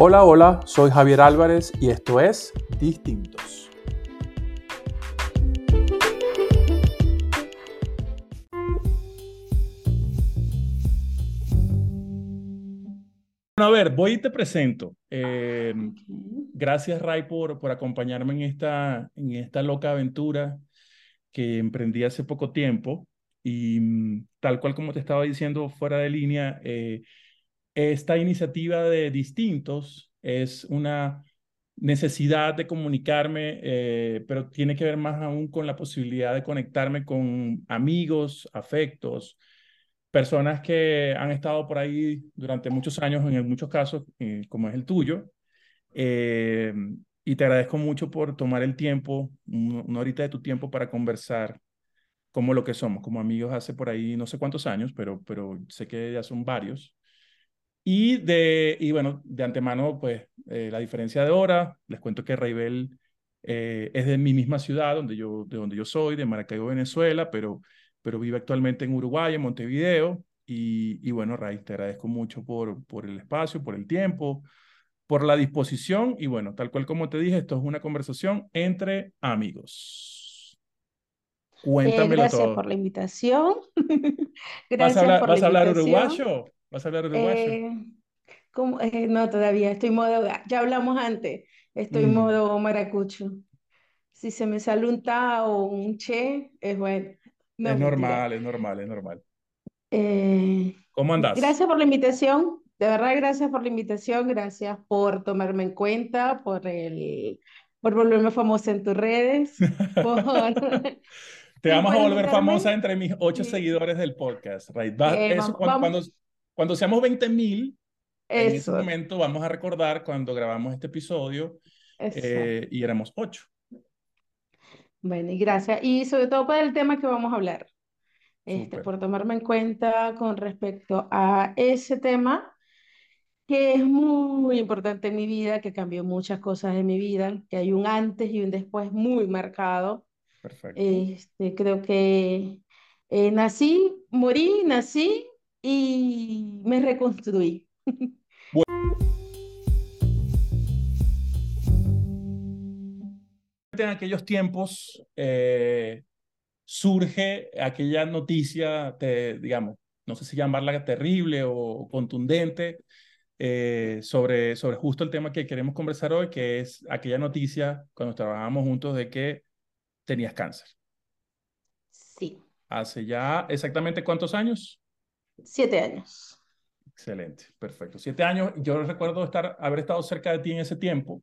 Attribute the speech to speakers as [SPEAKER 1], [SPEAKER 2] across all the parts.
[SPEAKER 1] Hola, hola, soy Javier Álvarez y esto es Distintos. Bueno, a ver, voy y te presento. Eh, gracias, Ray, por, por acompañarme en esta, en esta loca aventura que emprendí hace poco tiempo. Y mm, tal cual como te estaba diciendo fuera de línea, eh, esta iniciativa de Distintos es una necesidad de comunicarme, eh, pero tiene que ver más aún con la posibilidad de conectarme con amigos, afectos, personas que han estado por ahí durante muchos años, en muchos casos, eh, como es el tuyo. Eh, y te agradezco mucho por tomar el tiempo, una horita de tu tiempo para conversar como lo que somos, como amigos hace por ahí no sé cuántos años, pero, pero sé que ya son varios. Y, de, y bueno, de antemano, pues eh, la diferencia de hora, les cuento que Raibel eh, es de mi misma ciudad, donde yo, de donde yo soy, de Maracaibo, Venezuela, pero, pero vive actualmente en Uruguay, en Montevideo. Y, y bueno, Ray, te agradezco mucho por, por el espacio, por el tiempo, por la disposición. Y bueno, tal cual como te dije, esto es una conversación entre amigos.
[SPEAKER 2] Cuéntamelo eh, gracias por la invitación.
[SPEAKER 1] gracias ¿Vas a hablar, por ¿vas a hablar uruguayo? ¿Vas a hablar uruguayo? Eh,
[SPEAKER 2] eh, no, todavía estoy modo, ya hablamos antes, estoy mm. modo maracucho. Si se me sale un ta o un che, es bueno.
[SPEAKER 1] es normal, es normal, es normal.
[SPEAKER 2] Eh,
[SPEAKER 1] ¿Cómo andas?
[SPEAKER 2] Gracias por la invitación, de verdad gracias por la invitación, gracias por tomarme en cuenta, por el, por volverme famosa en tus redes,
[SPEAKER 1] Te vamos a volver famosa entre mis ocho seguidores del podcast, right? eso, cuando, cuando seamos 20 mil, en ese momento vamos a recordar cuando grabamos este episodio eh, y éramos ocho.
[SPEAKER 2] Bueno, y gracias. Y sobre todo por el tema que vamos a hablar, este, por tomarme en cuenta con respecto a ese tema que es muy importante en mi vida, que cambió muchas cosas en mi vida, que hay un antes y un después muy marcado.
[SPEAKER 1] Perfecto.
[SPEAKER 2] Este, creo que eh, nací, morí, nací y me reconstruí.
[SPEAKER 1] En aquellos tiempos eh, surge aquella noticia, digamos, no sé si llamarla terrible o contundente, eh, sobre, sobre justo el tema que queremos conversar hoy, que es aquella noticia cuando trabajamos juntos de que tenías cáncer.
[SPEAKER 2] Sí.
[SPEAKER 1] ¿Hace ya exactamente cuántos años?
[SPEAKER 2] Siete años.
[SPEAKER 1] Excelente, perfecto. Siete años, yo recuerdo estar, haber estado cerca de ti en ese tiempo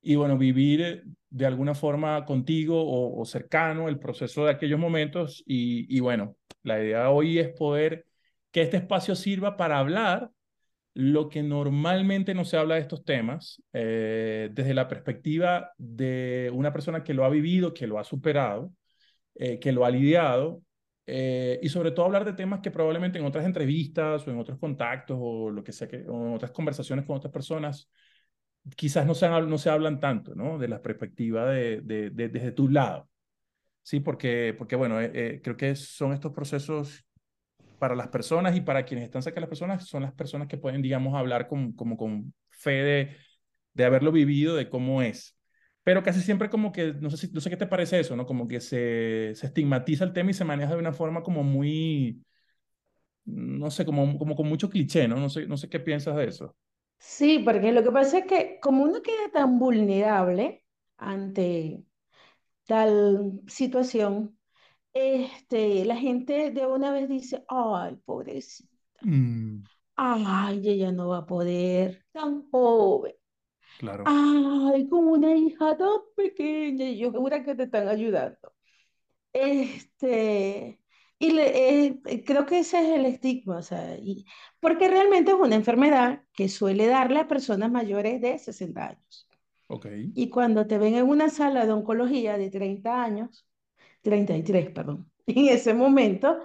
[SPEAKER 1] y bueno, vivir de alguna forma contigo o, cercano el proceso de aquellos momentos y, y, bueno, la idea hoy es poder que este espacio sirva para hablar lo que normalmente no se habla de estos temas eh, desde la perspectiva de una persona que lo ha vivido, que lo ha superado, eh, que lo ha lidiado eh, y sobre todo hablar de temas que probablemente en otras entrevistas o en otros contactos o lo que sea, que, o en otras conversaciones con otras personas, quizás no se, no se hablan tanto, ¿no? De la perspectiva de, de, desde tu lado. Sí, porque, porque bueno, eh, eh, creo que son estos procesos para las personas y para quienes están cerca de las personas, son las personas que pueden, digamos, hablar con, como con fe de, de haberlo vivido, de cómo es pero casi siempre como que, no sé, si, no sé qué te parece eso, ¿no? Como que se, se estigmatiza el tema y se maneja de una forma como muy, no sé, como, como con mucho cliché, ¿no? No sé, no sé qué piensas de eso.
[SPEAKER 2] Sí, porque lo que pasa es que como uno queda tan vulnerable ante tal situación, este, la gente de una vez dice, ay, pobrecita, mm. ay, ella no va a poder, tan joven.
[SPEAKER 1] Claro.
[SPEAKER 2] Ay, como una hija tan pequeña, y yo segura que te están ayudando. Este, y le, eh, creo que ese es el estigma, o sea, y, porque realmente es una enfermedad que suele darle a personas mayores de 60 años.
[SPEAKER 1] Okay.
[SPEAKER 2] Y cuando te ven en una sala de oncología de 30 años, 33, perdón, en ese momento,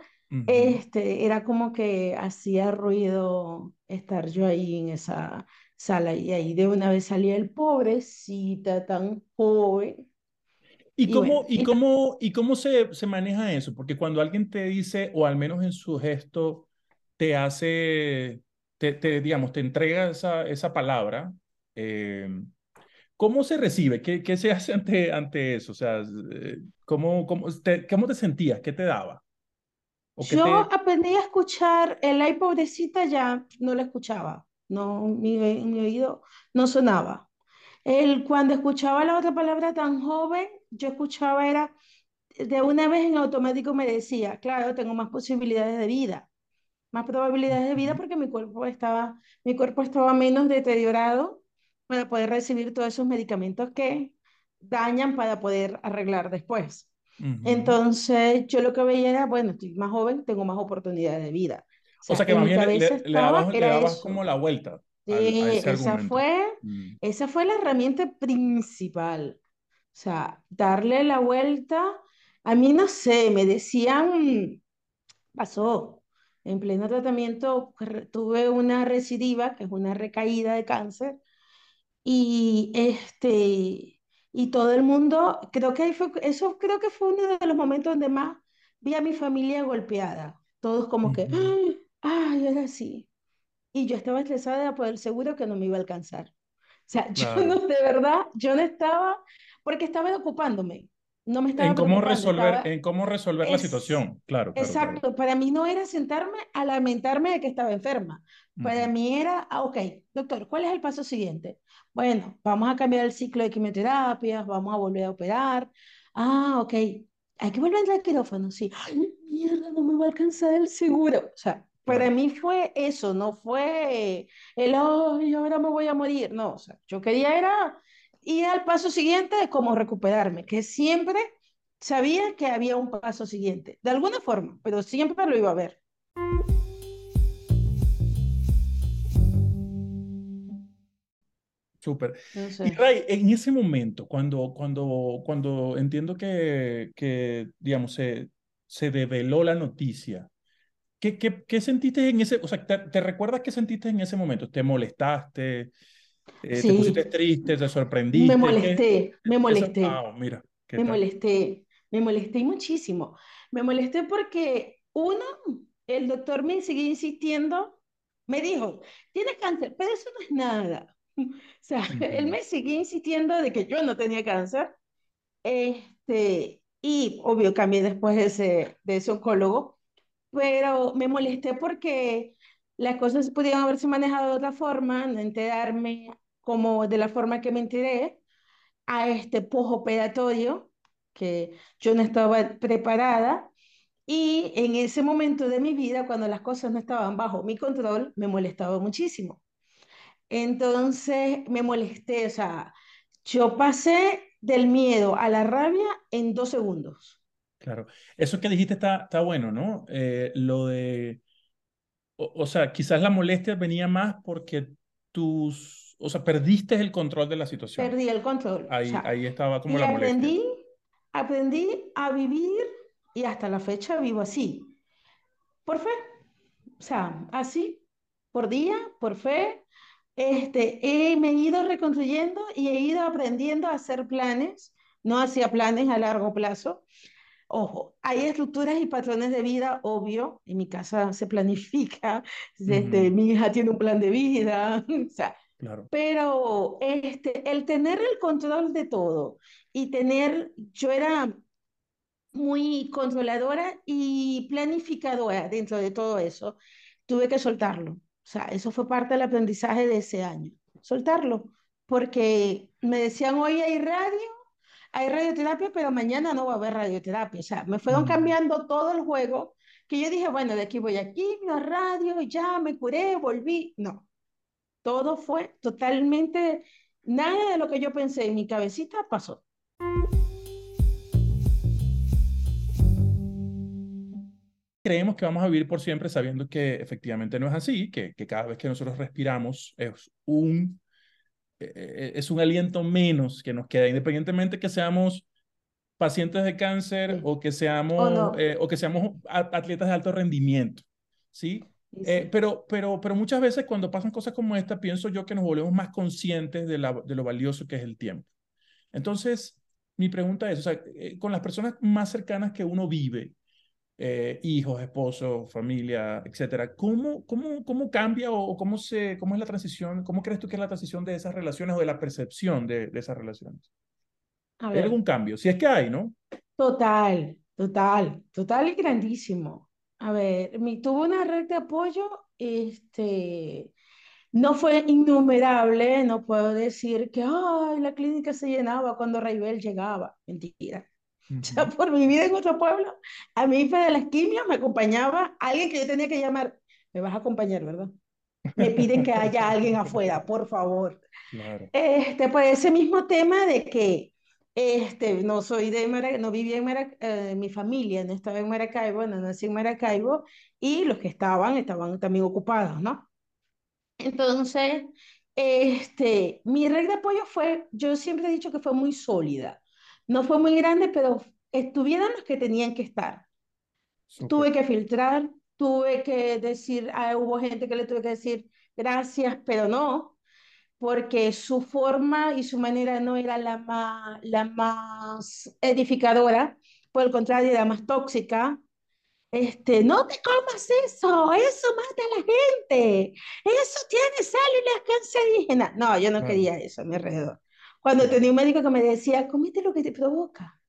[SPEAKER 2] este, era como que hacía ruido estar yo ahí en esa sala y ahí de una vez salía el pobrecita tan joven.
[SPEAKER 1] ¿Y, cómo, y, cómo, y cómo se, se maneja eso? Porque cuando alguien te dice, o al menos en su gesto, te hace, te, te digamos, te entrega esa, esa palabra, Em, ¿Cómo se recibe? ¿Qué, ¿Qué, se hace ante, ante eso? O sea, eh, ¿cómo, cómo, te, ¿cómo te sentías? ¿Qué te daba?
[SPEAKER 2] Yo aprendí a escuchar el ay pobrecita ya no la escuchaba, no mi, mi oído no sonaba. El, cuando escuchaba la otra palabra tan joven, yo escuchaba era de una vez en automático me decía, claro, tengo más posibilidades de vida, más probabilidades de vida porque mi cuerpo estaba, mi cuerpo estaba menos deteriorado para poder recibir todos esos medicamentos que dañan para poder arreglar después. Entonces, yo lo que veía era, bueno, estoy más joven, tengo más oportunidades de vida.
[SPEAKER 1] O sea, que más bien le, le, dabas, como la vuelta.
[SPEAKER 2] Sí, esa, fue, mm. esa fue la herramienta principal. O sea, darle la vuelta. A mí no sé, me decían, pasó, en pleno tratamiento tuve una recidiva, que es una recaída de cáncer, y este y todo el mundo, creo que fue, eso creo que fue uno de los momentos donde más vi a mi familia golpeada. Todos como que, ay, era así. Y yo estaba estresada por el seguro que no me iba a alcanzar. O sea, yo no, de verdad, yo no estaba, porque estaba ocupándome. No me estaba
[SPEAKER 1] en cómo resolver, en cómo resolver la situación, claro.
[SPEAKER 2] exacto, para mí no era sentarme a lamentarme de que estaba enferma. Para mí era, ah, ok, doctor, ¿cuál es el paso siguiente? Bueno, vamos a cambiar el ciclo de quimioterapias, vamos a volver a operar. Ah, ok, hay que volver al quirófano, sí. Ay, mierda, no me va a alcanzar el seguro. O sea, para mí fue eso, no fue el, ay, ahora me voy a morir. No, o sea, yo quería era ir al paso siguiente de cómo recuperarme, que siempre sabía que había un paso siguiente, de alguna forma, pero siempre lo iba a ver.
[SPEAKER 1] Súper. Y Ray, en ese momento, cuando, cuando, cuando entiendo que, que digamos, se, se develó la noticia, ¿qué, qué, qué sentiste en ese, o sea, te, recuerdas qué sentiste en ese momento? ¿Te molestaste? Eh, ¿Te pusiste triste? ¿Te sorprendiste?
[SPEAKER 2] Me molesté, me molesté.
[SPEAKER 1] Ah, mira.
[SPEAKER 2] Me molesté, me molesté muchísimo. Me molesté porque, uno, el doctor me seguía insistiendo, me dijo, tienes cáncer, pero eso no es nada. O sea, él me seguía insistiendo de que yo no tenía cáncer. Este, y obvio cambié después de ese, de ese oncólogo, pero me molesté porque las cosas podían haberse manejado de otra forma, no enterarme como de la forma que me enteré, a este postoperatorio, que yo no estaba preparada, y en ese momento de mi vida, cuando las cosas no estaban bajo mi control, me molestaba muchísimo. Entonces me molesté, o sea, yo pasé del miedo a la rabia en dos segundos.
[SPEAKER 1] Claro, eso que dijiste está, está bueno, ¿no? Eh, lo de, o, sea, quizás la molestia venía más porque tus, o sea, perdiste el control de la situación.
[SPEAKER 2] Perdí el control.
[SPEAKER 1] Ahí, ahí estaba como la molestia.
[SPEAKER 2] Aprendí, aprendí a vivir y hasta la fecha vivo así, por fe, o sea, así, por día, por fe, este, he, me he ido reconstruyendo y he ido aprendiendo a hacer planes, no hacía planes a largo plazo. Ojo, hay estructuras y patrones de vida, obvio, en mi casa se planifica, este, mi hija tiene un plan de vida, o sea, claro. pero este, el tener el control de todo y tener, yo era muy controladora y planificadora dentro de todo eso, tuve que soltarlo. O sea, eso fue parte del aprendizaje de ese año, soltarlo, porque me decían, hoy hay radio, hay radioterapia, pero mañana no va a haber radioterapia. O sea, me fueron cambiando todo el juego, que yo dije, bueno, de aquí voy a quimio, radio, ya me curé, volví. No, todo fue totalmente, nada de lo que yo pensé en mi cabecita pasó.
[SPEAKER 1] creemos que vamos a vivir por siempre sabiendo que efectivamente no es así, que, que cada vez que nosotros respiramos es un, es un aliento menos que nos queda, independientemente que seamos pacientes de cáncer o que seamos, o, eh, que seamos atletas de alto rendimiento, ¿sí? pero, pero, pero muchas veces cuando pasan cosas como esta, pienso yo que nos volvemos más conscientes de, la, de lo valioso que es el tiempo. Entonces, mi pregunta es, o sea, con las personas más cercanas que uno vive, eh, hijos, esposos, familia, etcétera. ¿Cómo, cómo, cómo cambia o cómo, se, cómo es la transición? ¿Cómo crees tú que es la transición de esas relaciones o de la percepción de, de esas relaciones? ¿Hay algún cambio? Si es que hay, ¿no?
[SPEAKER 2] Total, total, total y grandísimo. A ver, mi, tuvo una red de apoyo, este, no fue innumerable, no puedo decir que Ay, la clínica se llenaba cuando Raibel llegaba, mentira. Ya por mi vida en otro pueblo, a mi hija de las quimios me acompañaba alguien que yo tenía que llamar. Me vas a acompañar, ¿verdad? Me piden que haya alguien afuera, por favor. Claro. Este, pues ese mismo tema de que este, no soy de Maracaibo, no vivía en Maracaibo, eh, mi familia no estaba en Maracaibo, no nací en Maracaibo, y los que estaban, estaban también ocupados, ¿no? Entonces, este, mi red de apoyo fue, yo siempre he dicho que fue muy sólida. No fue muy grande, pero estuvieron los que tenían que estar. Tuve que filtrar, tuve que decir, ah, hubo gente que le tuve que decir gracias, pero no, porque su forma y su manera no era la más, la más edificadora, por el contrario, era más tóxica. Este, no te comas eso, eso mata a la gente, eso tiene células cancerígenas. No, yo no quería eso a mi alrededor. Cuando tenía un médico que me decía, comete lo que te provoca.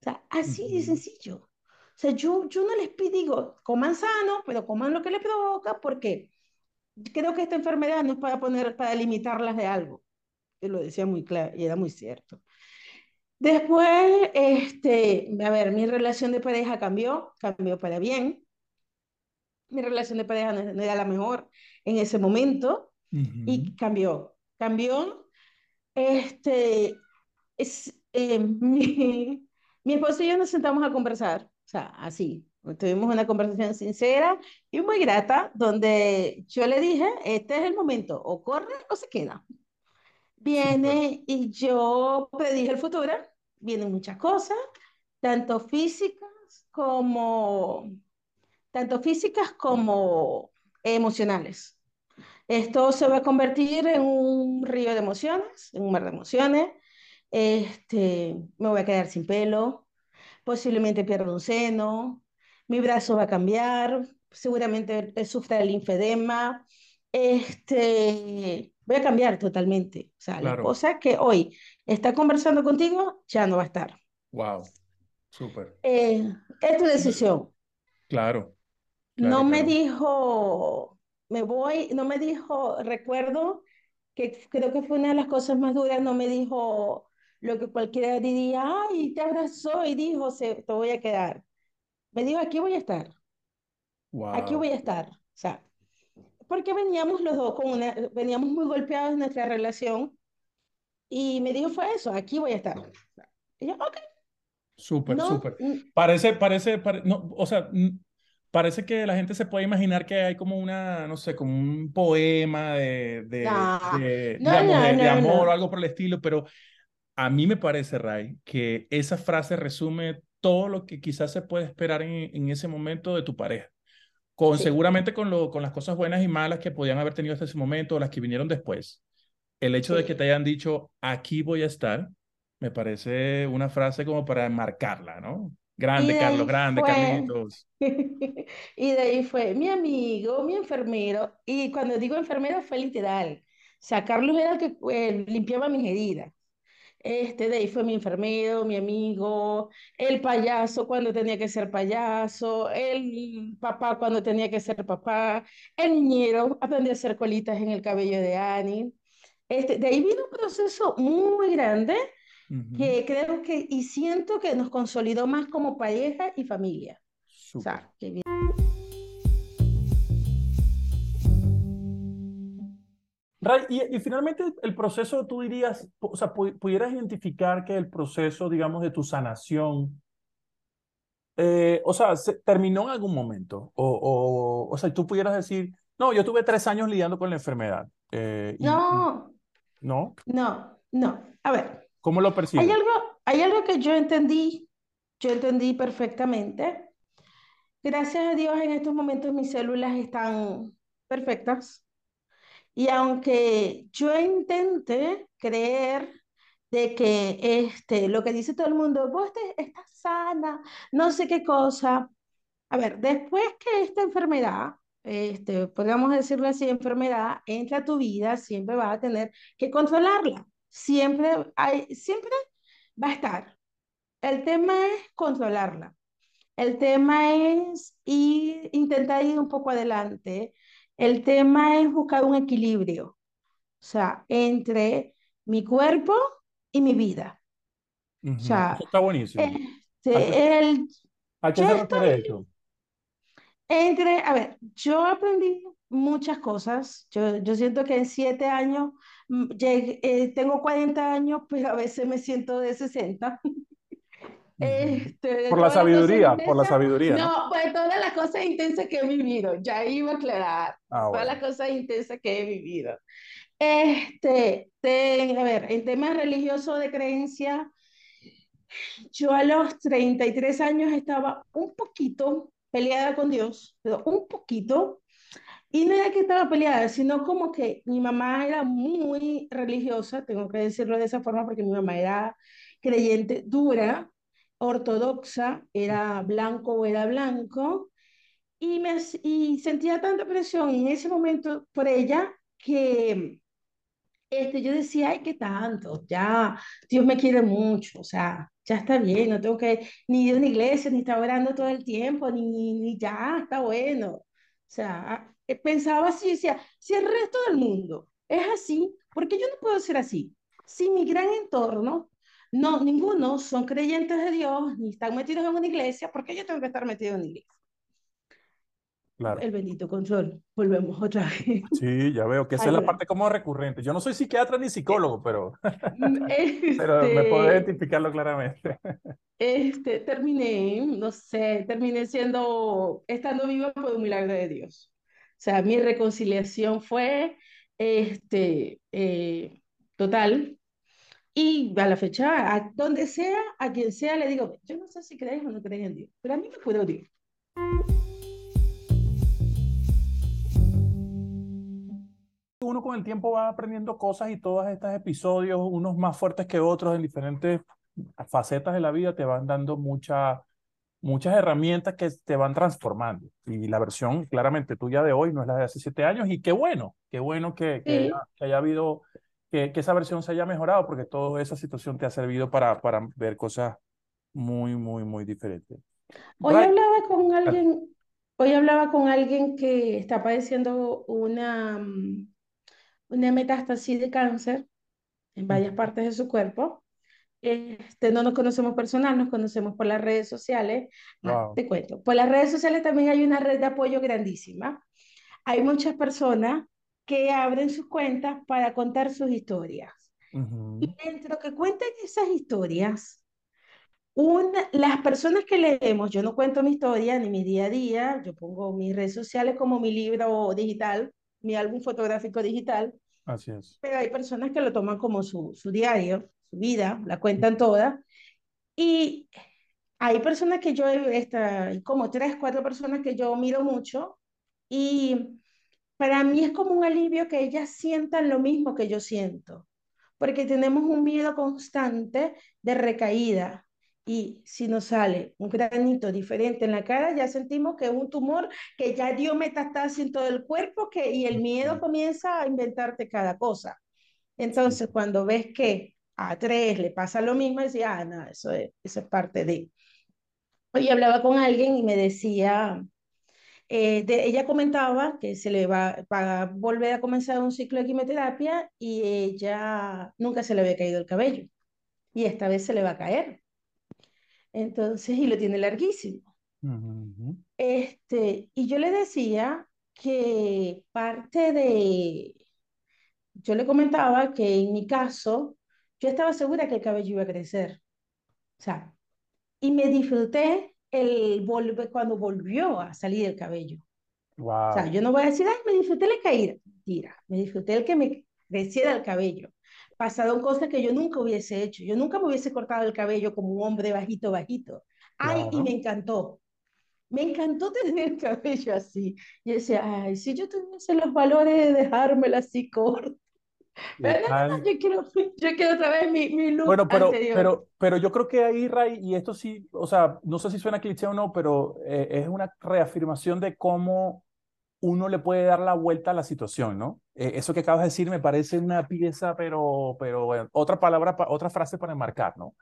[SPEAKER 2] O sea, así de sencillo. O sea, yo, yo no les pido, digo, coman sano, pero coman lo que les provoca, porque creo que esta enfermedad no es para poner, para limitarlas de algo. Y lo decía muy claro, y era muy cierto. Después, este, a ver, mi relación de pareja cambió, cambió para bien. Mi relación de pareja no, era la mejor en ese momento y cambió. Cambió este, es, eh, mi, mi esposo y yo nos sentamos a conversar, o sea, así. Tuvimos una conversación sincera y muy grata, donde yo le dije, este es el momento, o corre o se queda. Viene y yo predije el futuro, vienen muchas cosas, tanto físicas como, tanto físicas como emocionales. Esto se va a convertir en un río de emociones, en un mar de emociones. Este, me voy a quedar sin pelo, posiblemente pierda un seno, mi brazo va a cambiar, seguramente sufra el linfedema. Este, voy a cambiar totalmente. O sea, la cosa que hoy está conversando contigo ya no va a estar.
[SPEAKER 1] Wow, súper.
[SPEAKER 2] Eh, es tu decisión.
[SPEAKER 1] Claro.
[SPEAKER 2] no me dijo, me voy, no me dijo, recuerdo que creo que fue una de las cosas más duras, no me dijo lo que cualquiera diría, ay, te abrazó y dijo, se, te voy a quedar. Me dijo, aquí voy a estar. Aquí voy a estar. O sea, porque veníamos los dos con una, veníamos muy golpeados en nuestra relación y me dijo, fue eso, aquí voy a estar. Y yo, ok.
[SPEAKER 1] Súper, súper. Parece, parece, parece, no, o sea, parece que la gente se puede imaginar que hay como una, no sé, como un poema de, de, de, amor o algo por el estilo, pero a mí me parece, Ray, que esa frase resume todo lo que quizás se puede esperar en, en ese momento de tu pareja. Con, Seguramente con, lo, con las cosas buenas y malas que podían haber tenido hasta ese momento o las que vinieron después. El hecho de que te hayan dicho, aquí voy a estar, me parece una frase como para marcarla, ¿no? Grande, Carlos, grande, Carlitos.
[SPEAKER 2] y de ahí fue mi amigo, mi enfermero, y cuando digo enfermero fue literal. O sea, Carlos era el que eh, limpiaba mis heridas. Este, de ahí fue mi enfermero, mi amigo, el payaso cuando tenía que ser payaso, el papá cuando tenía que ser papá, el niñero, aprendí a hacer colitas en el cabello de Annie. Este, de ahí vino un proceso muy grande que creo que y siento que nos consolidó más como pareja y familia. O sea,
[SPEAKER 1] Ray, y, finalmente el proceso, tú dirías, o sea, pudieras identificar que el proceso, digamos, de tu sanación, eh, o sea, se terminó en algún momento, o, o, o sea, tú pudieras decir, no, yo tuve tres años lidiando con la enfermedad.
[SPEAKER 2] Eh, no.
[SPEAKER 1] ¿No?
[SPEAKER 2] No, no. A ver,
[SPEAKER 1] ¿Cómo lo percibes?
[SPEAKER 2] Hay algo, hay algo que yo entendí, yo entendí perfectamente. Gracias a Dios en estos momentos mis células están perfectas. Y aunque yo intente creer de que este, lo que dice todo el mundo, vos estás sana, no sé qué cosa, a ver, después que esta enfermedad, este, podríamos decirlo así, enfermedad, entra a tu vida, siempre vas a tener que controlarla. Siempre, hay, siempre va a estar. El tema es controlarla. El tema es ir, intentar ir un poco adelante. El tema es buscar un equilibrio, o sea, entre mi cuerpo y mi vida.
[SPEAKER 1] O sea, está buenísimo.
[SPEAKER 2] Este, el,
[SPEAKER 1] ¿A qué se refiere eso?
[SPEAKER 2] Entre, a ver, yo aprendí muchas cosas. Yo, yo siento que en siete años, mm, eh, tengo 40 años, pero a veces me siento de 60.
[SPEAKER 1] Este, por la sabiduría, por la sabiduría.
[SPEAKER 2] No, pues todas las cosas intensas que he vivido, ya iba a aclarar. Ah, todas las cosas intensas que he vivido. Este, a ver, en temas religiosos de creencia, yo a los 33 años estaba un poquito peleada con Dios, pero un poquito. Y no era que estaba peleada, sino como que mi mamá era muy religiosa, tengo que decirlo de esa forma porque mi mamá era creyente dura, ortodoxa, era blanco o era blanco, y, me, y sentía tanta presión en ese momento por ella que este, yo decía, ay, qué tanto, ya, Dios me quiere mucho, o sea, ya está bien, no tengo que ni ir a una iglesia, ni estar orando todo el tiempo, ni, ni, ya, está bueno. Sea, eh, pensaba así, decía, si el resto del mundo es así, ¿por qué yo no puedo ser así? Si mi gran entorno, no, ninguno son creyentes de Dios, ni están metidos en una iglesia, ¿por qué yo tengo que estar metido en una iglesia? El bendito control. Volvemos otra vez.
[SPEAKER 1] Sí, ya veo que esa es la parte como recurrente. Yo no soy psiquiatra ni psicólogo, pero, pero me puedo este identificarlo claramente.
[SPEAKER 2] Este, terminé, no sé, terminé siendo, estando viva por un milagro de Dios. O sea, mi reconciliación fue este, eh, total. Y a la fecha, a donde sea, a quien sea, le digo, yo no sé si crees o no crees en Dios, pero a mí me puedo Dios.
[SPEAKER 1] Uno con el tiempo va aprendiendo cosas y todos estos episodios, unos más fuertes que otros en diferentes facetas de la vida, te van dando mucha, muchas herramientas que te van transformando. Y la versión claramente tuya de hoy no es la de hace siete años. Y qué bueno, qué bueno que, que, haya, habido, que, que, esa versión se haya mejorado, porque toda esa situación te ha servido para, para ver cosas muy, muy, muy diferentes.
[SPEAKER 2] Hoy hablaba con alguien, hoy hablaba con alguien que está padeciendo una mm, una metástasis de cáncer en varias partes de su cuerpo. Este, no nos conocemos personal, nos conocemos por las redes sociales. Ah, te cuento, por las redes sociales también hay una red de apoyo grandísima. Hay muchas personas que abren sus cuentas para contar sus historias. Y dentro que cuenten esas historias, una, las personas que leemos, yo no cuento mi historia ni mi día a día, yo pongo mis redes sociales como mi libro digital, mi álbum fotográfico digital, Pero hay personas que lo toman como su, su diario, su vida, la cuentan toda. Y hay personas que yo, esta, como tres, cuatro personas que yo miro mucho. Y para mí es como un alivio que ellas sientan lo mismo que yo siento. Porque tenemos un miedo constante de recaída, y si nos sale un granito diferente en la cara, ya sentimos que es un tumor que ya dio metástasis en todo el cuerpo que, y el miedo comienza a inventarte cada cosa. Entonces, cuando ves que a tres le pasa lo mismo, decía, ah, no, eso es, eso es parte de... Hoy hablaba con alguien y me decía, eh, ella comentaba que se le va, a volver a comenzar un ciclo de quimioterapia y ella nunca se le había caído el cabello y esta vez se le va a caer. Entonces, y lo tiene larguísimo. Este, y yo le decía que parte de, yo le comentaba que en mi caso, yo estaba segura que el cabello iba a crecer. O sea, y me disfruté el volver cuando volvió a salir el cabello. O sea, yo no voy a decir, ay, me disfruté la caída. Mentira, me disfruté el que me creciera el cabello pasaron cosas que yo nunca hubiese hecho. Yo nunca me hubiese cortado el cabello como un hombre bajito, bajito. Ay, y me encantó. Me encantó tener el cabello así. Y decía, ay, si yo tuviese los valores de dejármelo así corto. Pero no, no, yo quiero, yo quiero otra vez mi, mi look
[SPEAKER 1] Bueno, pero,
[SPEAKER 2] anterior.
[SPEAKER 1] pero, pero yo creo que ahí, Ray, y esto sí, o sea, no sé si suena cliché o no, pero eh, es una reafirmación de cómo uno le puede dar la vuelta a la situación, ¿no? Eh, eso que acabas de decir me parece una pieza, pero, pero bueno, otra palabra, pa- otra frase para enmarcar, ¿no?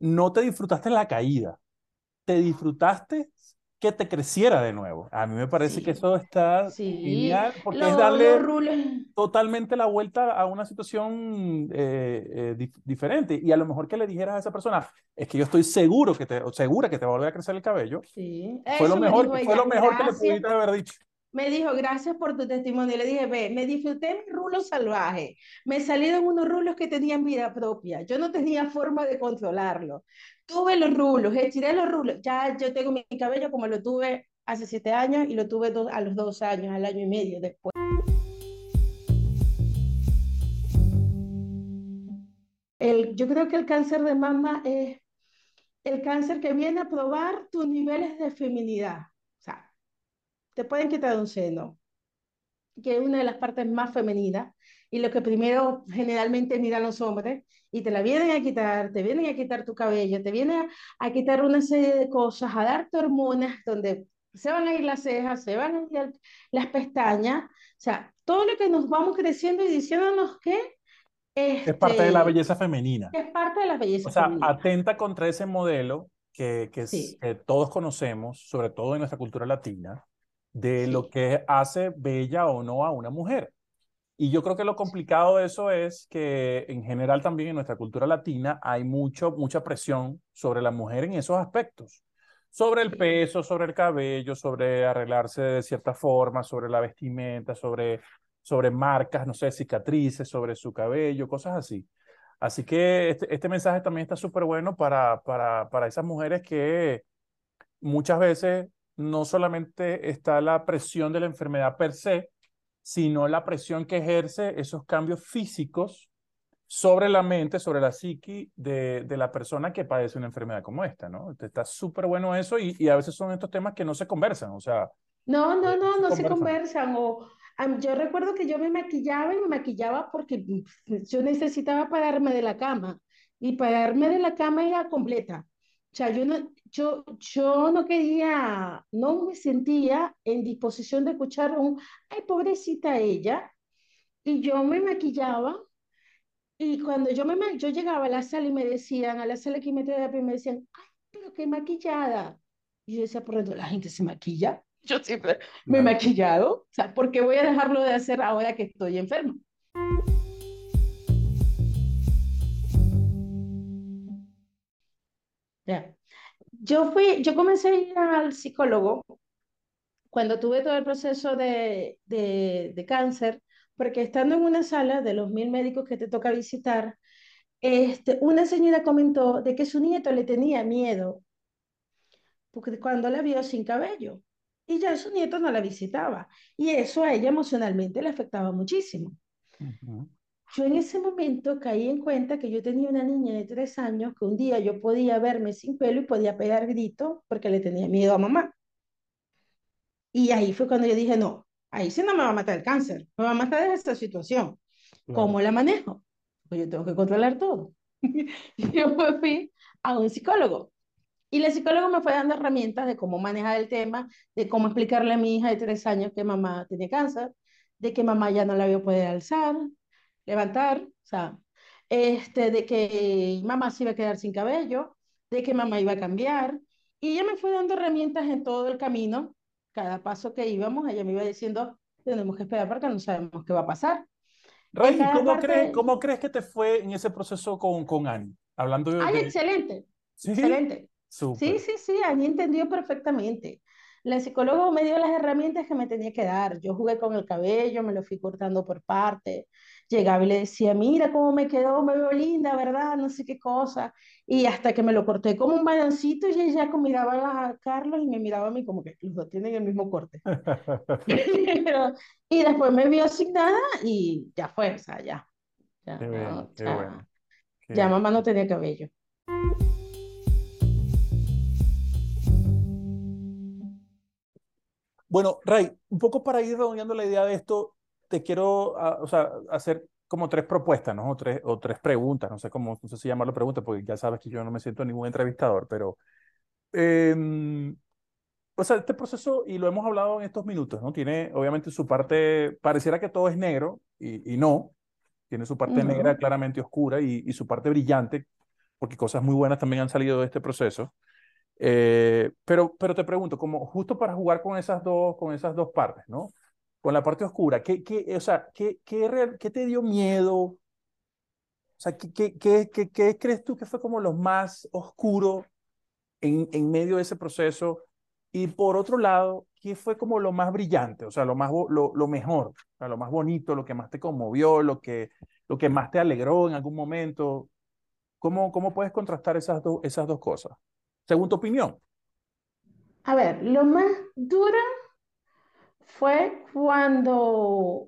[SPEAKER 1] No te disfrutaste la caída, te disfrutaste que te creciera de nuevo. A mí me parece que
[SPEAKER 2] Sí,
[SPEAKER 1] eso está
[SPEAKER 2] sí.
[SPEAKER 1] genial, porque es
[SPEAKER 2] Los, los
[SPEAKER 1] darle totalmente la vuelta a una situación eh, eh, dif- diferente. Y a lo mejor que le dijeras a esa persona, es que yo estoy seguro que te, segura que te va a volver a crecer el cabello.
[SPEAKER 2] Sí.
[SPEAKER 1] Fue lo
[SPEAKER 2] Eso me
[SPEAKER 1] mejor,
[SPEAKER 2] dijo
[SPEAKER 1] fue lo mejor que le pudiste haber dicho.
[SPEAKER 2] Me dijo, gracias por tu testimonio. Le dije, ve, me disfruté mi rulo salvaje. Me salieron unos rulos que tenían vida propia. Yo no tenía forma de controlarlo. Tuve los rulos, estiré los rulos. Ya yo tengo mi cabello como lo tuve hace siete años y lo tuve a los dos años, al año y medio después. El, yo creo que el cáncer de mama es el cáncer que viene a probar tus niveles de feminidad. O te pueden quitar un seno, que es una de las partes más femeninas y lo que primero generalmente miran los hombres y te la vienen a quitar, te vienen a quitar tu cabello, te vienen a, a quitar una serie de cosas, a darte hormonas donde se van a ir las cejas, se van a ir las pestañas, o sea, todo lo que nos vamos creciendo y diciéndonos que
[SPEAKER 1] Es parte de la
[SPEAKER 2] este,
[SPEAKER 1] belleza femenina.
[SPEAKER 2] es parte de la
[SPEAKER 1] O
[SPEAKER 2] belleza
[SPEAKER 1] sea,
[SPEAKER 2] femenina.
[SPEAKER 1] atenta contra ese modelo que, que, es-
[SPEAKER 2] Sí.
[SPEAKER 1] que todos conocemos, sobre todo en nuestra cultura latina, de lo que hace bella o no a una mujer. Y yo creo que lo complicado de eso es que en general también en nuestra cultura latina hay mucho, mucha presión sobre la mujer en esos aspectos. Sobre el peso, sobre el cabello, sobre arreglarse de cierta forma, sobre la vestimenta, sobre, sobre marcas, no sé, cicatrices, sobre su cabello, cosas así. Así que este, este mensaje también está súper bueno para, para, para esas mujeres que muchas veces no solamente está la presión de la enfermedad per se, sino la presión que ejerce esos cambios físicos sobre la mente, sobre la psiqui de, de la persona que padece una enfermedad como esta, ¿no? Está súper bueno eso y, y a veces son estos temas que no se conversan, o sea,
[SPEAKER 2] No, no,
[SPEAKER 1] eh,
[SPEAKER 2] no,
[SPEAKER 1] se
[SPEAKER 2] no se
[SPEAKER 1] conversan.
[SPEAKER 2] conversan. O, am, yo recuerdo que yo me maquillaba y me maquillaba porque mm, yo necesitaba pararme de la cama. Y pararme de la cama era completa. O sea, yo no, yo, yo no quería, no me sentía en disposición de escuchar un, ay, pobrecita ella. Y yo me maquillaba. Y cuando yo, me, yo llegaba a la sala y me decían, a la sala de quimioterapia, y me decían, ay, pero qué maquillada. Y yo decía, ¿por dónde la gente se maquilla? Yo siempre me he maquillado. O sea, ¿por qué voy a dejarlo de hacer ahora que estoy enferma? Yo fui, yo comencé a ir al psicólogo cuando tuve todo el proceso de, de, de cáncer, porque estando en una sala de los mil médicos que te toca visitar, este, una señora comentó de que su nieto le tenía miedo, porque cuando la vio sin cabello, y ya su nieto no la visitaba, y eso a ella emocionalmente le afectaba muchísimo.
[SPEAKER 1] Ujú.
[SPEAKER 2] Yo en ese momento caí en cuenta que yo tenía una niña de tres años que un día yo podía verme sin pelo y podía pegar gritos porque le tenía miedo a mamá. Y ahí fue cuando yo dije, no, ahí sí no me va a matar el cáncer, me va a matar esta situación. ¿Cómo la manejo? Pues yo tengo que controlar todo. Yo me fui a un psicólogo. Y el psicólogo me fue dando herramientas de cómo manejar el tema, de cómo explicarle a mi hija de tres años que mamá tiene cáncer, de que mamá ya no la voy a poder alzar, levantar, o sea, este, de que mamá se iba a quedar sin cabello, de que mamá iba a cambiar. Y ella me fue dando herramientas en todo el camino. Cada paso que íbamos, ella me iba diciendo, tenemos que esperar porque no sabemos qué va a pasar. En
[SPEAKER 1] Ray, ¿y
[SPEAKER 2] cada
[SPEAKER 1] cómo crees,
[SPEAKER 2] parte,
[SPEAKER 1] cómo crees que te fue en ese proceso con, con Ani? Hablando de,
[SPEAKER 2] ay,
[SPEAKER 1] de-
[SPEAKER 2] excelente,
[SPEAKER 1] Sí,
[SPEAKER 2] excelente. Sí,
[SPEAKER 1] súper.
[SPEAKER 2] sí, sí, Ani entendió perfectamente. La psicóloga me dio las herramientas que me tenía que dar. Yo jugué con el cabello, me lo fui cortando por partes. Llegaba y le decía, mira cómo me quedó, me veo linda, ¿verdad? No sé qué cosa. Y hasta que me lo corté como un baloncito y ella miraba a Carlos y me miraba a mí como que los dos tienen el mismo corte. Pero- y después me vio asignada y ya fue, o sea, ya. Ya,
[SPEAKER 1] Qué
[SPEAKER 2] no,
[SPEAKER 1] bien,
[SPEAKER 2] o
[SPEAKER 1] qué
[SPEAKER 2] sea,
[SPEAKER 1] bueno. qué-
[SPEAKER 2] ya mamá no tenía cabello.
[SPEAKER 1] Bueno, Ray, un poco para ir redondeando la idea de esto, te quiero ah, o sea, hacer como tres propuestas, ¿no? O tres, o tres preguntas, no sé cómo, no sé si llamarlo preguntas, porque ya sabes que yo no me siento ningún entrevistador, pero... Eh, o sea, este proceso, y lo hemos hablado en estos minutos, ¿no? Tiene obviamente su parte, pareciera que todo es negro, y, y no, tiene su parte negra claramente oscura y, y, su parte brillante, porque cosas muy buenas también han salido de este proceso. Eh, pero, pero te pregunto, como justo para jugar con esas dos, con esas dos partes, ¿no? Con la parte oscura, ¿qué, qué, o sea, qué, qué, qué te dio miedo? O sea, ¿qué, qué, qué, crees tú que fue como lo más oscuro en, en medio de ese proceso? Y por otro lado, ¿qué fue como lo más brillante? O sea, lo, más, lo, lo mejor, o sea, lo más bonito, lo que más te conmovió, lo que, lo que más te alegró en algún momento. ¿Cómo, cómo puedes contrastar esas, dos esas dos cosas? Según tu opinión.
[SPEAKER 2] A ver, lo más duro fue cuando,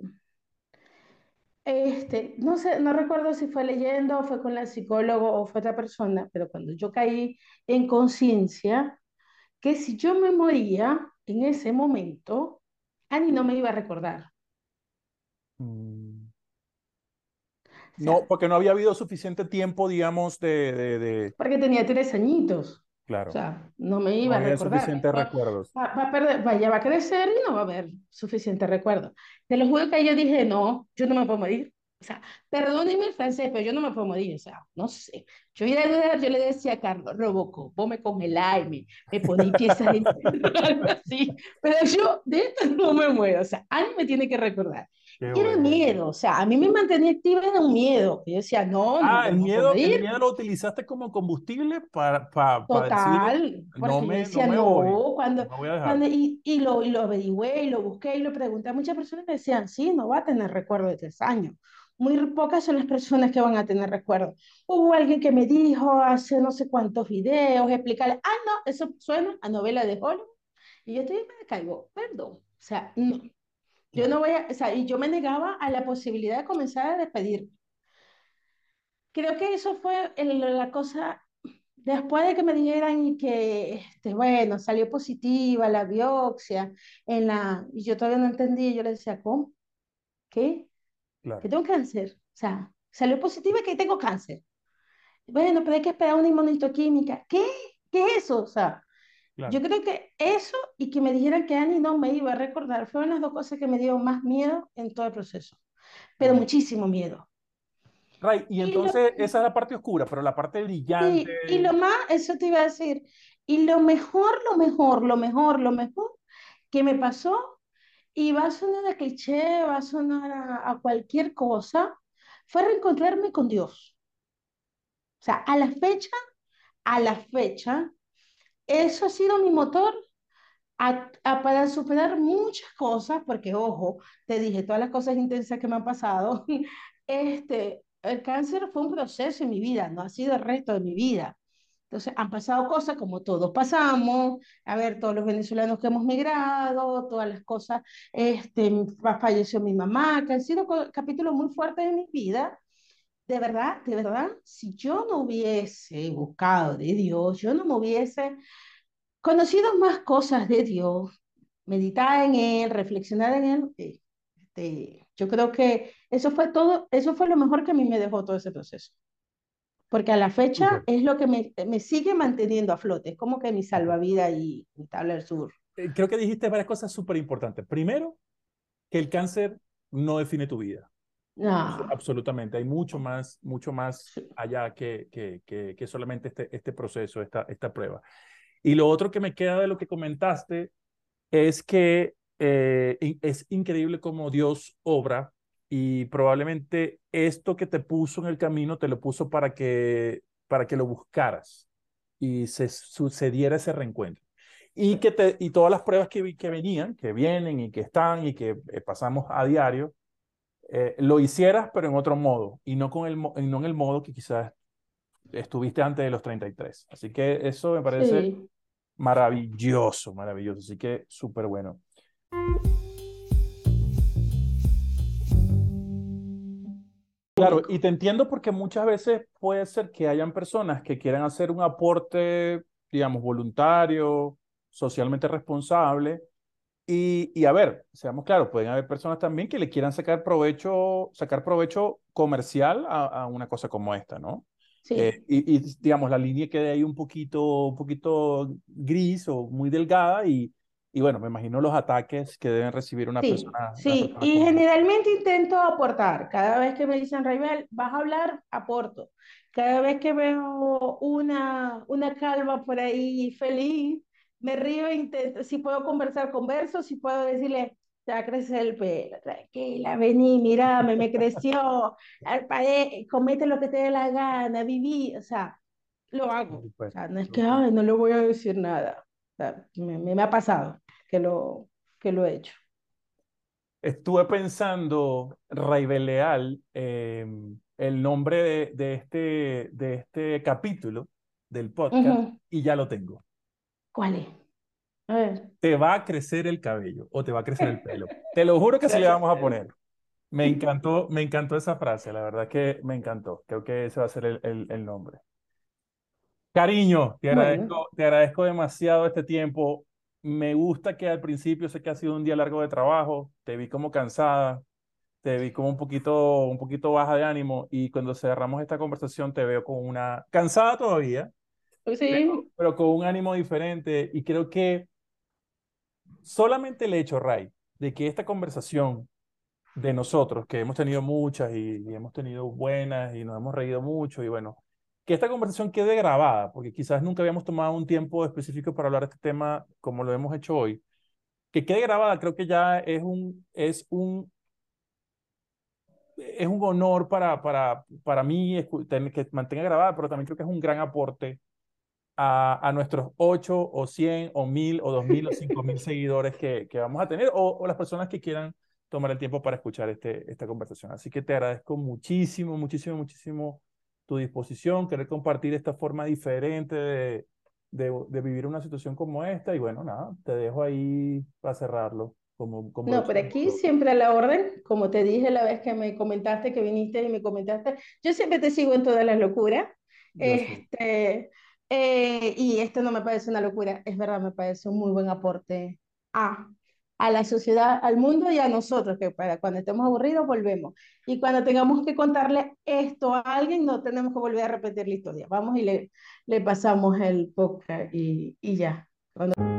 [SPEAKER 2] este, no sé, no recuerdo si fue leyendo o fue con la psicóloga o fue otra persona, pero cuando yo caí en conciencia que si yo me moría en ese momento, Ani no me iba a recordar.
[SPEAKER 1] Mm. no, porque no había habido suficiente tiempo, digamos, de, de, de...
[SPEAKER 2] Porque tenía tres añitos.
[SPEAKER 1] Claro.
[SPEAKER 2] O sea, no me iba
[SPEAKER 1] no
[SPEAKER 2] a recordar.
[SPEAKER 1] suficientes
[SPEAKER 2] va,
[SPEAKER 1] recuerdos.
[SPEAKER 2] Va, va, a perder, va, ya va a crecer y no va a haber suficiente recuerdo. Te lo juro que yo dije, no, yo no me puedo morir. O sea, perdóneme el francés, pero yo no me puedo morir, o sea, no sé. Yo, iba yo le decía a Carlos, Roboco, vos me congeláis, me, me ponéis piezas de algo así, pero yo de esto no me muero, o sea, alguien me tiene que recordar. Qué era bueno. miedo, o sea, a mí me mantenía activa era un miedo. Yo decía, no,
[SPEAKER 1] ah,
[SPEAKER 2] no
[SPEAKER 1] el miedo, el miedo lo utilizaste como combustible para, para,
[SPEAKER 2] Total,
[SPEAKER 1] para decir,
[SPEAKER 2] porque
[SPEAKER 1] no
[SPEAKER 2] yo
[SPEAKER 1] me,
[SPEAKER 2] decía,
[SPEAKER 1] no me
[SPEAKER 2] no,
[SPEAKER 1] voy,
[SPEAKER 2] cuando,
[SPEAKER 1] no me voy a dejar.
[SPEAKER 2] cuando y, y, lo, y lo averigüé y lo busqué y lo pregunté a muchas personas me decían, sí, no va a tener recuerdo de tres años. Muy pocas son las personas que van a tener recuerdo. Hubo alguien que me dijo hace no sé cuántos videos, explicarle, ah, no, eso suena a novela de Hollywood. Y yo estoy me caigo, perdón. O sea, no. Yo no voy a, o sea, y yo me negaba a la posibilidad de comenzar a despedirme. Creo que eso fue el, la cosa, después de que me dijeran que, este, bueno, salió positiva la biopsia, en la, y yo todavía no entendía, yo le decía, ¿cómo? ¿Qué?
[SPEAKER 1] Claro.
[SPEAKER 2] Que tengo cáncer. O sea, salió positiva que tengo cáncer. Bueno, pero hay que esperar una inmunohistoquímica. ¿Qué? ¿Qué es eso? O sea,
[SPEAKER 1] Claro.
[SPEAKER 2] yo creo que eso y que me dijeran que Ani no me iba a recordar fueron las dos cosas que me dieron más miedo en todo el proceso. Pero muchísimo miedo.
[SPEAKER 1] Right, y
[SPEAKER 2] Y
[SPEAKER 1] entonces
[SPEAKER 2] lo-
[SPEAKER 1] esa es la parte oscura, pero la parte brillante.
[SPEAKER 2] y lo más, eso te iba a decir, y lo mejor, lo mejor, lo mejor, lo mejor que me pasó, y va a sonar a cliché, va a sonar a, a cualquier cosa, fue reencontrarme con Dios. O sea, a la fecha, a la fecha, eso ha sido mi motor a- a- para superar muchas cosas, porque ojo, te dije todas las cosas intensas que me han pasado. Este, el cáncer fue un proceso en mi vida, no ha sido el resto de mi vida. Entonces, han pasado cosas como todos pasamos, a ver, todos los venezolanos que hemos migrado, todas las cosas, este, fa- falleció mi mamá, que han sido capítulos muy fuertes de mi vida. De verdad, de verdad, si yo no hubiese buscado de Dios, yo no me hubiese conocido más cosas de Dios, meditar en Él, reflexionar en Él, eh, este, yo creo que eso fue todo, eso fue lo mejor que a mí me dejó todo ese proceso. Porque a la fecha es lo que me, me sigue manteniendo a flote, es como que mi salvavidas y mi tabla del sur.
[SPEAKER 1] Eh, Creo que dijiste varias cosas súper importantes. Primero, que el cáncer no define tu vida.
[SPEAKER 2] No,
[SPEAKER 1] absolutamente. Hay mucho más, mucho más allá que, que, que, que solamente este, este proceso, esta, esta prueba. Y lo otro que me queda de lo que comentaste es que eh, es increíble cómo Dios obra y probablemente esto que te puso en el camino te lo puso para que, para que lo buscaras y se sucediera ese reencuentro. Y, que te, y todas las pruebas que, que venían, que vienen y que están y que eh, pasamos a diario, eh, lo hicieras pero en otro modo y no, con el, no en el modo que quizás estuviste antes de los 33. Así que eso me parece
[SPEAKER 2] sí.
[SPEAKER 1] maravilloso, maravilloso. Así que súper bueno. Claro, y te entiendo porque muchas veces puede ser que hayan personas que quieran hacer un aporte, digamos, voluntario, socialmente responsable, Y, y, a ver, seamos claros, pueden haber personas también que le quieran sacar provecho, sacar provecho comercial a, a una cosa como esta, ¿no? Sí. Eh, y, y, digamos, la línea queda ahí un poquito, un poquito gris o muy delgada y, y bueno, me imagino los ataques que deben recibir una
[SPEAKER 2] sí,
[SPEAKER 1] persona.
[SPEAKER 2] Sí,
[SPEAKER 1] una
[SPEAKER 2] y generalmente intento aportar. Cada vez que me dicen, Raibel, vas a hablar, aporto. Cada vez que veo una, una calva por ahí feliz, me río, intento, si puedo conversar, converso, si puedo decirle, ya crece el pelo, tranquila, vení, mírame, me creció, comete lo que te dé la gana, viví, o sea, lo hago. O sea, no es que, ay, no le voy a decir nada. O sea, me, me, ha pasado que lo, que lo he hecho.
[SPEAKER 1] Estuve pensando, Raibel Leal, eh, el nombre de, de, este, de este capítulo del podcast uh -huh. y ya lo tengo.
[SPEAKER 2] ¿Cuál es? A ver.
[SPEAKER 1] Te va a crecer el cabello o te va a crecer el pelo. te lo juro que se le vamos a poner. Me encantó, me encantó esa frase, la verdad que me encantó. Creo que ese va a ser el, el, el nombre. Cariño, te agradezco, te agradezco demasiado este tiempo. Me gusta que al principio sé que ha sido un día largo de trabajo, te vi como cansada, te vi como un poquito, un poquito baja de ánimo y cuando cerramos esta conversación te veo con una, cansada todavía,
[SPEAKER 2] sí.
[SPEAKER 1] pero, pero con un ánimo diferente y creo que solamente el hecho, Ray, de que esta conversación de nosotros, que hemos tenido muchas y, y, hemos tenido buenas y nos hemos reído mucho y bueno, que esta conversación quede grabada, porque quizás nunca habíamos tomado un tiempo específico para hablar de este tema como lo hemos hecho hoy, que quede grabada creo que ya es un, es un, es un honor para, para, para mí que mantenga grabada, pero también creo que es un gran aporte a, a, nuestros 8 o 100 o 1000 o 2000 o 5000 seguidores que, que, vamos a tener o, o, las personas que quieran tomar el tiempo para escuchar este, esta conversación. Así que te agradezco muchísimo, muchísimo, muchísimo tu disposición, querer compartir esta forma diferente de, de, de vivir una situación como esta y bueno, nada, te dejo ahí para cerrarlo. Como, como
[SPEAKER 2] no, pero aquí siempre a la orden, como te dije la vez que me comentaste que viniste y me comentaste, yo siempre te sigo en todas las locuras. Este, eh, y esto no me parece una locura, es verdad, me parece un muy buen aporte a, a la sociedad, al mundo y a nosotros, que para cuando estemos aburridos volvemos. Y cuando tengamos que contarle esto a alguien, no tenemos que volver a repetir la historia. Vamos y le, le pasamos el podcast y, y ya. Cuando...